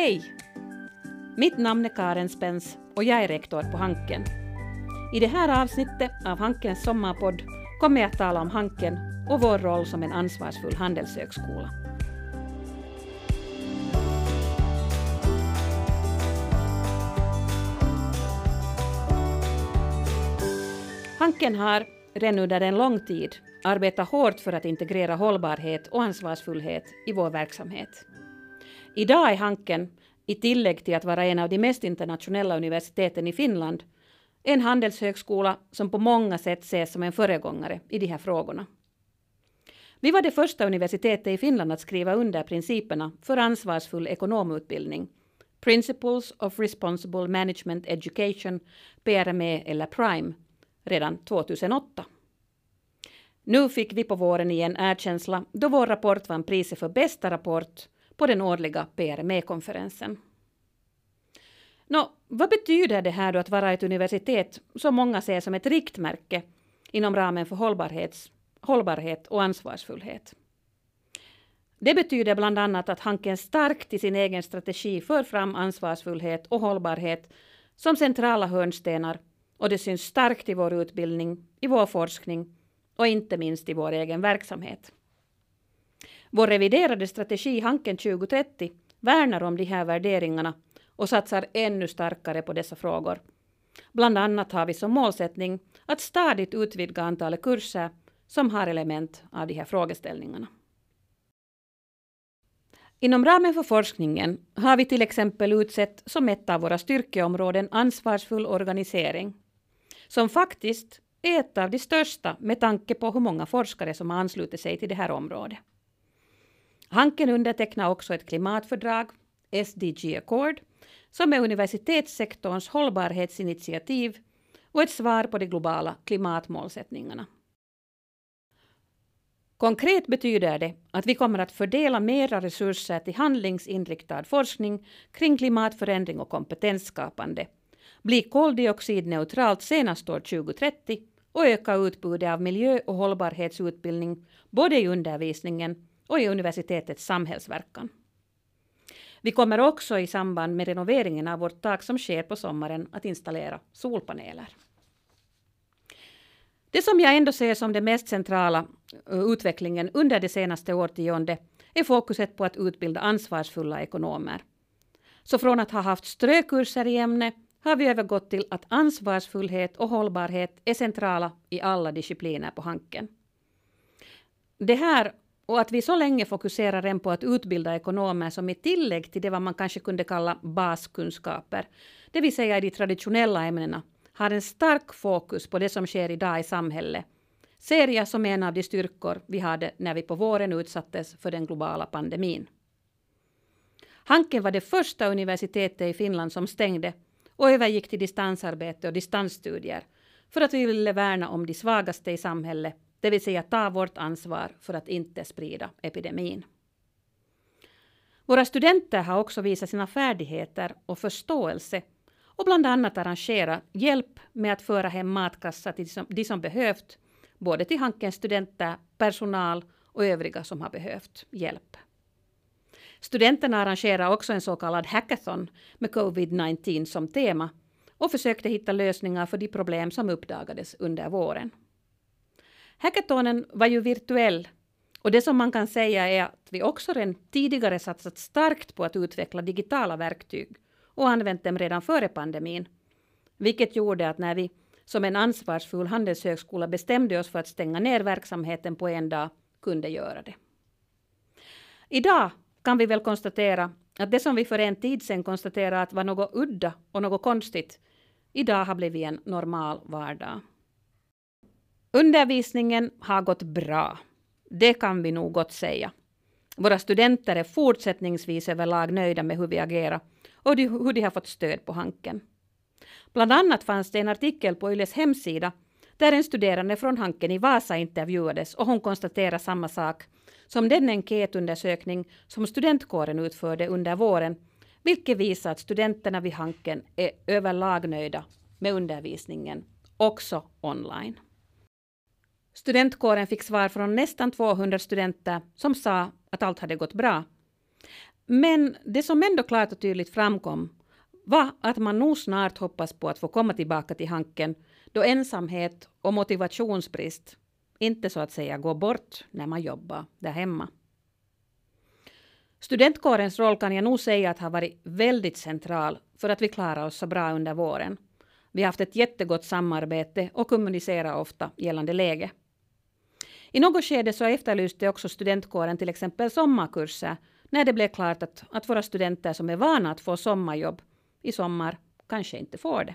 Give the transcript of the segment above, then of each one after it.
Hej! Mitt namn är Karen Spens och jag är rektor på Hanken. I det här avsnittet av Hankens sommarpodd kommer jag att tala om Hanken och vår roll som en ansvarsfull handelshögskola. Hanken har redan under en lång tid arbetat hårt för att integrera hållbarhet och ansvarsfullhet i vår verksamhet. Idag är Hanken, i tillägg till att vara en av de mest internationella universiteten i Finland, en handelshögskola som på många sätt ses som en föregångare i de här frågorna. Vi var det första universitetet i Finland att skriva under principerna för ansvarsfull ekonomutbildning, Principles of Responsible Management Education, PRME eller PRIME, redan 2008. Nu fick vi på våren igen erkänsla då vår rapport vann priset för bästa rapport på den årliga PRME-konferensen. Nå, vad betyder det här då att vara ett universitet som många ser som ett riktmärke inom ramen för hållbarhets, hållbarhet och ansvarsfullhet? Det betyder bland annat att Hanken starkt i sin egen strategi för fram ansvarsfullhet och hållbarhet som centrala hörnstenar och det syns starkt i vår utbildning, i vår forskning och inte minst i vår egen verksamhet. Vår reviderade strategi Hanken 2030 värnar om de här värderingarna och satsar ännu starkare på dessa frågor. Bland annat har vi som målsättning att stadigt utvidga antalet kurser som har element av de här frågeställningarna. Inom ramen för forskningen har vi till exempel utsett som ett av våra styrkeområden ansvarsfull organisering, som faktiskt är ett av de största med tanke på hur många forskare som har anslutit sig till det här området. Hanken undertecknar också ett klimatfördrag, SDG Accord, som är universitetssektorns hållbarhetsinitiativ och ett svar på de globala klimatmålsättningarna. Konkret betyder det att vi kommer att fördela mera resurser till handlingsinriktad forskning kring klimatförändring och kompetensskapande, bli koldioxidneutralt senast år 2030 och öka utbudet av miljö och hållbarhetsutbildning både i undervisningen och i universitetets samhällsverkan. Vi kommer också i samband med renoveringen av vårt tak som sker på sommaren att installera solpaneler. Det som jag ändå ser som det mest centrala eh, utvecklingen under det senaste årtiondet är fokuset på att utbilda ansvarsfulla ekonomer. Så från att ha haft strökurser i ämnet har vi övergått till att ansvarsfullhet och hållbarhet är centrala i alla discipliner på Hanken. Det här och att vi så länge fokuserar än på att utbilda ekonomer som i tillägg till det vad man kanske kunde kalla baskunskaper, det vill säga i de traditionella ämnena, har en stark fokus på det som sker idag i samhället, ser jag som en av de styrkor vi hade när vi på våren utsattes för den globala pandemin. Hanken var det första universitetet i Finland som stängde och övergick till distansarbete och distansstudier för att vi ville värna om de svagaste i samhället det vill säga ta vårt ansvar för att inte sprida epidemin. Våra studenter har också visat sina färdigheter och förståelse och bland annat arrangera hjälp med att föra hem matkassar till de som, de som behövt, både till Hankens studenter, personal och övriga som har behövt hjälp. Studenterna arrangerar också en så kallad hackathon med covid-19 som tema och försökte hitta lösningar för de problem som uppdagades under våren. Hackathonen var ju virtuell och det som man kan säga är att vi också redan tidigare satsat starkt på att utveckla digitala verktyg och använt dem redan före pandemin. Vilket gjorde att när vi som en ansvarsfull handelshögskola bestämde oss för att stänga ner verksamheten på en dag kunde göra det. Idag kan vi väl konstatera att det som vi för en tid sedan konstaterade att var något udda och något konstigt idag har blivit en normal vardag. Undervisningen har gått bra. Det kan vi nog gott säga. Våra studenter är fortsättningsvis överlag nöjda med hur vi agerar och hur de har fått stöd på Hanken. Bland annat fanns det en artikel på Yles hemsida där en studerande från Hanken i Vasa intervjuades och hon konstaterade samma sak som den enkätundersökning som studentkåren utförde under våren, vilket visar att studenterna vid Hanken är överlag nöjda med undervisningen, också online. Studentkåren fick svar från nästan 200 studenter som sa att allt hade gått bra. Men det som ändå klart och tydligt framkom var att man nog snart hoppas på att få komma tillbaka till Hanken då ensamhet och motivationsbrist inte så att säga går bort när man jobbar där hemma. Studentkårens roll kan jag nog säga att har varit väldigt central för att vi klarar oss så bra under våren. Vi har haft ett jättegott samarbete och kommunicerar ofta gällande läge. I något skede så efterlyste också studentkåren till exempel sommarkurser när det blev klart att, att våra studenter som är vana att få sommarjobb i sommar kanske inte får det.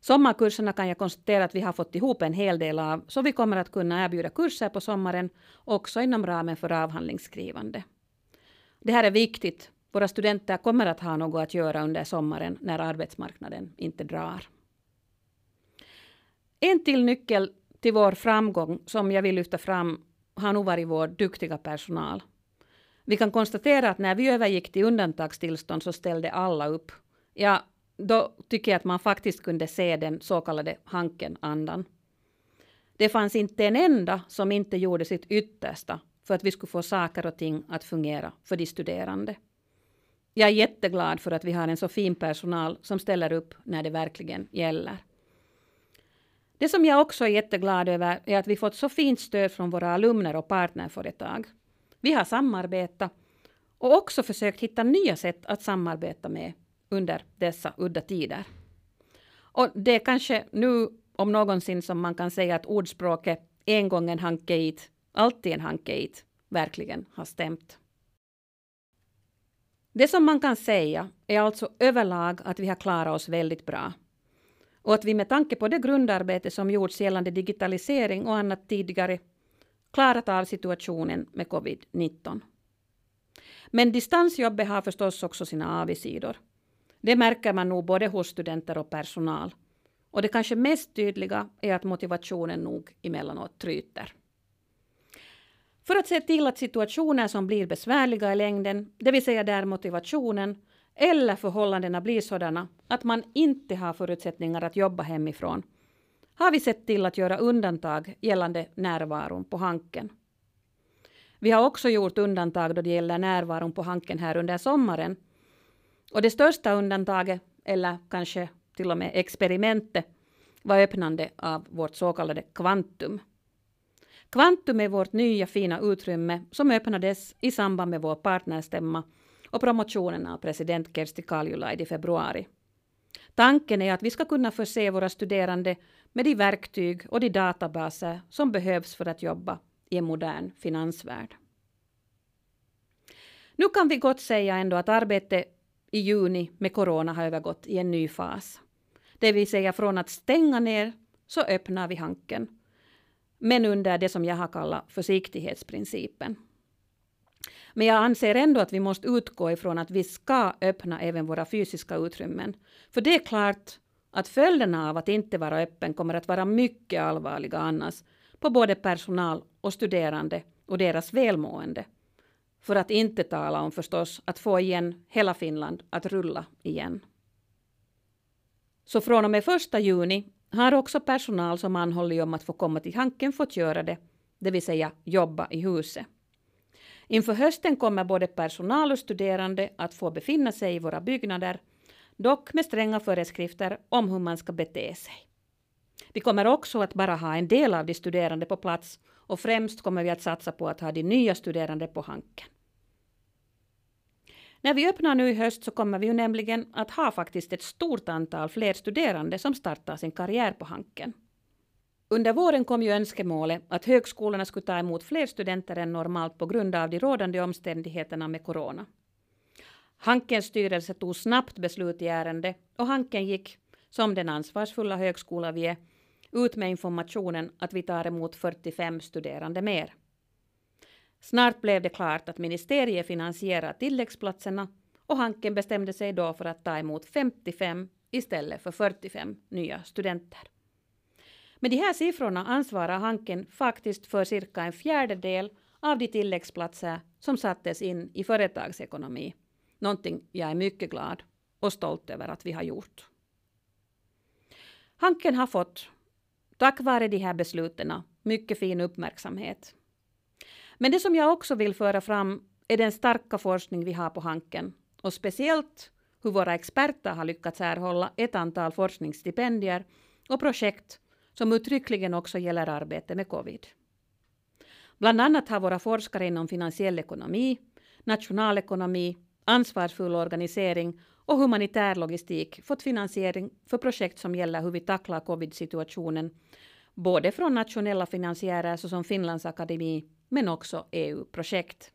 Sommarkurserna kan jag konstatera att vi har fått ihop en hel del av, så vi kommer att kunna erbjuda kurser på sommaren också inom ramen för avhandlingsskrivande. Det här är viktigt. Våra studenter kommer att ha något att göra under sommaren när arbetsmarknaden inte drar. En till nyckel till vår framgång som jag vill lyfta fram har nog varit vår duktiga personal. Vi kan konstatera att när vi övergick till undantagstillstånd så ställde alla upp. Ja, då tycker jag att man faktiskt kunde se den så kallade Hanken-andan. Det fanns inte en enda som inte gjorde sitt yttersta för att vi skulle få saker och ting att fungera för de studerande. Jag är jätteglad för att vi har en så fin personal som ställer upp när det verkligen gäller. Det som jag också är jätteglad över är att vi fått så fint stöd från våra alumner och partnerföretag. Vi har samarbetat och också försökt hitta nya sätt att samarbeta med under dessa udda tider. Och det är kanske nu om någonsin som man kan säga att ordspråket en gång en hanke hit, alltid en hanke hit verkligen har stämt. Det som man kan säga är alltså överlag att vi har klarat oss väldigt bra. Och att vi med tanke på det grundarbete som gjorts gällande digitalisering och annat tidigare klarat av situationen med covid-19. Men distansjobbet har förstås också sina avigsidor. Det märker man nog både hos studenter och personal. Och det kanske mest tydliga är att motivationen nog emellanåt tryter. För att se till att situationer som blir besvärliga i längden, det vill säga där motivationen eller förhållandena blir sådana att man inte har förutsättningar att jobba hemifrån, har vi sett till att göra undantag gällande närvaron på Hanken. Vi har också gjort undantag då det gäller närvaron på Hanken här under sommaren och det största undantaget, eller kanske till och med experimentet, var öppnande av vårt så kallade kvantum. Kvantum är vårt nya fina utrymme som öppnades i samband med vår partnerstämma och promotionen av president Kersti Kaljulaid i februari. Tanken är att vi ska kunna förse våra studerande med de verktyg och de databaser som behövs för att jobba i en modern finansvärld. Nu kan vi gott säga ändå att arbetet i juni med corona har övergått i en ny fas. Det vill säga från att stänga ner så öppnar vi hanken. Men under det som jag har kallat försiktighetsprincipen. Men jag anser ändå att vi måste utgå ifrån att vi ska öppna även våra fysiska utrymmen. För det är klart att följderna av att inte vara öppen kommer att vara mycket allvarliga annars på både personal och studerande och deras välmående. För att inte tala om förstås att få igen hela Finland att rulla igen. Så från och med första juni har också personal som anhållit om att få komma till Hanken fått göra det, det vill säga jobba i huset. Inför hösten kommer både personal och studerande att få befinna sig i våra byggnader, dock med stränga föreskrifter om hur man ska bete sig. Vi kommer också att bara ha en del av de studerande på plats och främst kommer vi att satsa på att ha de nya studerande på Hanken. När vi öppnar nu i höst så kommer vi ju nämligen att ha faktiskt ett stort antal fler studerande som startar sin karriär på Hanken. Under våren kom ju önskemålet att högskolorna skulle ta emot fler studenter än normalt på grund av de rådande omständigheterna med corona. Hankens styrelse tog snabbt beslut i ärendet och Hanken gick, som den ansvarsfulla högskola vi är, ut med informationen att vi tar emot 45 studerande mer. Snart blev det klart att ministeriet finansierar tilläggsplatserna och Hanken bestämde sig då för att ta emot 55 istället för 45 nya studenter. Med de här siffrorna ansvarar Hanken faktiskt för cirka en fjärdedel av de tilläggsplatser som sattes in i företagsekonomi. Någonting jag är mycket glad och stolt över att vi har gjort. Hanken har fått, tack vare de här besluten, mycket fin uppmärksamhet. Men det som jag också vill föra fram är den starka forskning vi har på Hanken och speciellt hur våra experter har lyckats erhålla ett antal forskningsstipendier och projekt som uttryckligen också gäller arbete med covid. Bland annat har våra forskare inom finansiell ekonomi, nationalekonomi, ansvarsfull organisering och humanitär logistik fått finansiering för projekt som gäller hur vi tacklar covid-situationen, både från nationella finansiärer såsom Finlands akademi, men också EU-projekt.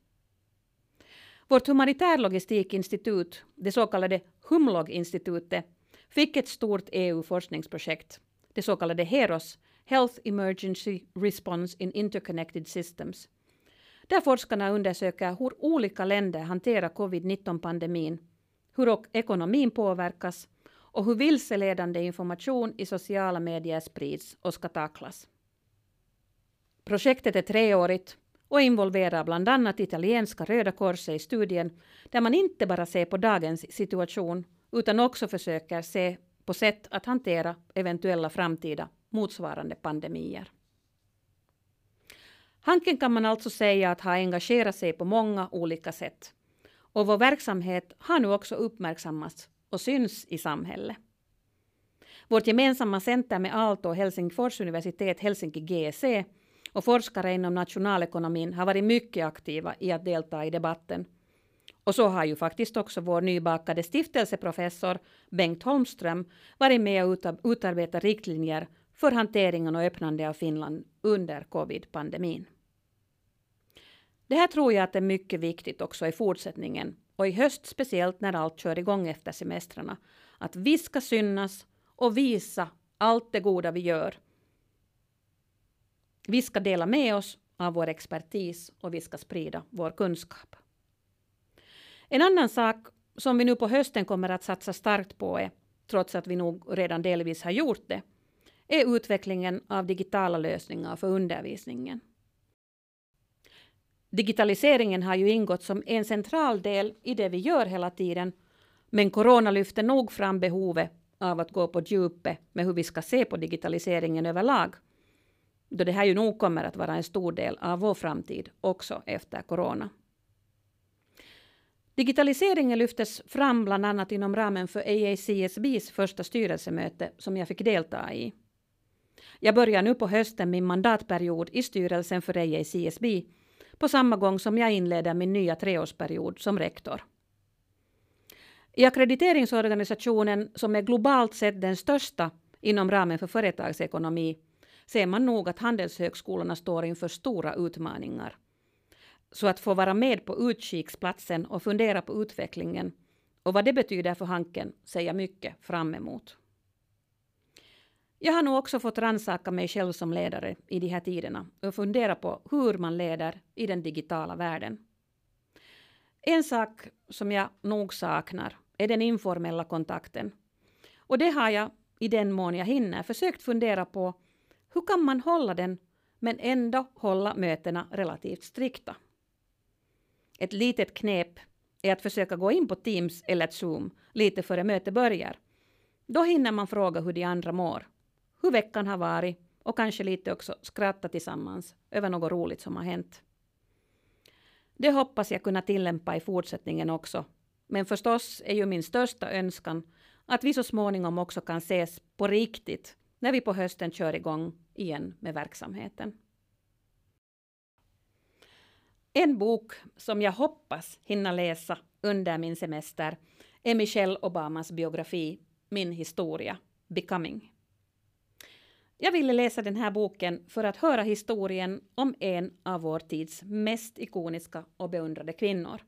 Vårt humanitärlogistikinstitut, det så kallade Humlog-institutet, fick ett stort EU-forskningsprojekt, det så kallade HEROS, Health Emergency Response in Interconnected Systems. Där forskarna undersöker hur olika länder hanterar covid-19-pandemin, hur ekonomin påverkas och hur vilseledande information i sociala medier sprids och ska tacklas. Projektet är treårigt och involverar bland annat italienska Röda Korset i studien där man inte bara ser på dagens situation utan också försöker se på sätt att hantera eventuella framtida motsvarande pandemier. Hanken kan man alltså säga att ha engagerat sig på många olika sätt. Och vår verksamhet har nu också uppmärksammats och syns i samhället. Vårt gemensamma center med Aalto och Helsingfors universitet Helsinki GEC och forskare inom nationalekonomin har varit mycket aktiva i att delta i debatten. Och så har ju faktiskt också vår nybakade stiftelseprofessor Bengt Holmström varit med och utarbetat riktlinjer för hanteringen och öppnandet av Finland under covid-pandemin. Det här tror jag att är mycket viktigt också i fortsättningen och i höst speciellt när allt kör igång efter semestrarna. Att vi ska synas och visa allt det goda vi gör vi ska dela med oss av vår expertis och vi ska sprida vår kunskap. En annan sak som vi nu på hösten kommer att satsa starkt på är, trots att vi nog redan delvis har gjort det, är utvecklingen av digitala lösningar för undervisningen. Digitaliseringen har ju ingått som en central del i det vi gör hela tiden, men corona lyfter nog fram behovet av att gå på djupet med hur vi ska se på digitaliseringen överlag då det här ju nog kommer att vara en stor del av vår framtid också efter corona. Digitaliseringen lyftes fram bland annat inom ramen för AACSBs första styrelsemöte som jag fick delta i. Jag börjar nu på hösten min mandatperiod i styrelsen för AACSB på samma gång som jag inleder min nya treårsperiod som rektor. I akkrediteringsorganisationen, som är globalt sett den största inom ramen för företagsekonomi, ser man nog att handelshögskolorna står inför stora utmaningar. Så att få vara med på utkiksplatsen och fundera på utvecklingen och vad det betyder för Hanken ser jag mycket fram emot. Jag har nog också fått rannsaka mig själv som ledare i de här tiderna och fundera på hur man leder i den digitala världen. En sak som jag nog saknar är den informella kontakten. Och det har jag, i den mån jag hinner, försökt fundera på hur kan man hålla den men ändå hålla mötena relativt strikta? Ett litet knep är att försöka gå in på Teams eller Zoom lite före mötet börjar. Då hinner man fråga hur de andra mår, hur veckan har varit och kanske lite också skratta tillsammans över något roligt som har hänt. Det hoppas jag kunna tillämpa i fortsättningen också. Men förstås är ju min största önskan att vi så småningom också kan ses på riktigt när vi på hösten kör igång igen med verksamheten. En bok som jag hoppas hinna läsa under min semester är Michelle Obamas biografi Min historia, Becoming. Jag ville läsa den här boken för att höra historien om en av vår tids mest ikoniska och beundrade kvinnor.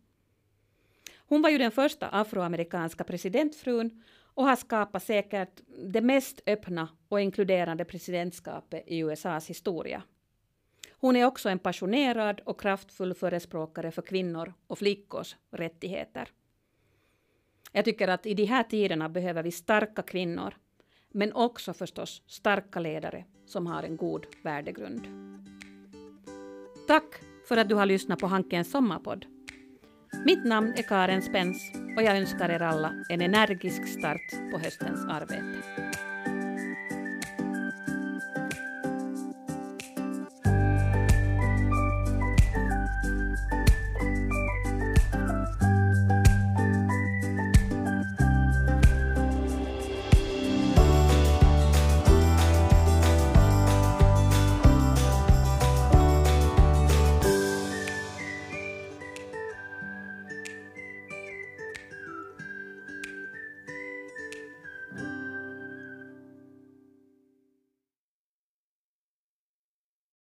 Hon var ju den första afroamerikanska presidentfrun och har skapat säkert det mest öppna och inkluderande presidentskapet i USAs historia. Hon är också en passionerad och kraftfull förespråkare för kvinnor och flickors rättigheter. Jag tycker att i de här tiderna behöver vi starka kvinnor, men också förstås starka ledare som har en god värdegrund. Tack för att du har lyssnat på Hankens sommarpodd. Mitt namn är Karen Spens och jag önskar er alla en energisk start på höstens arbete.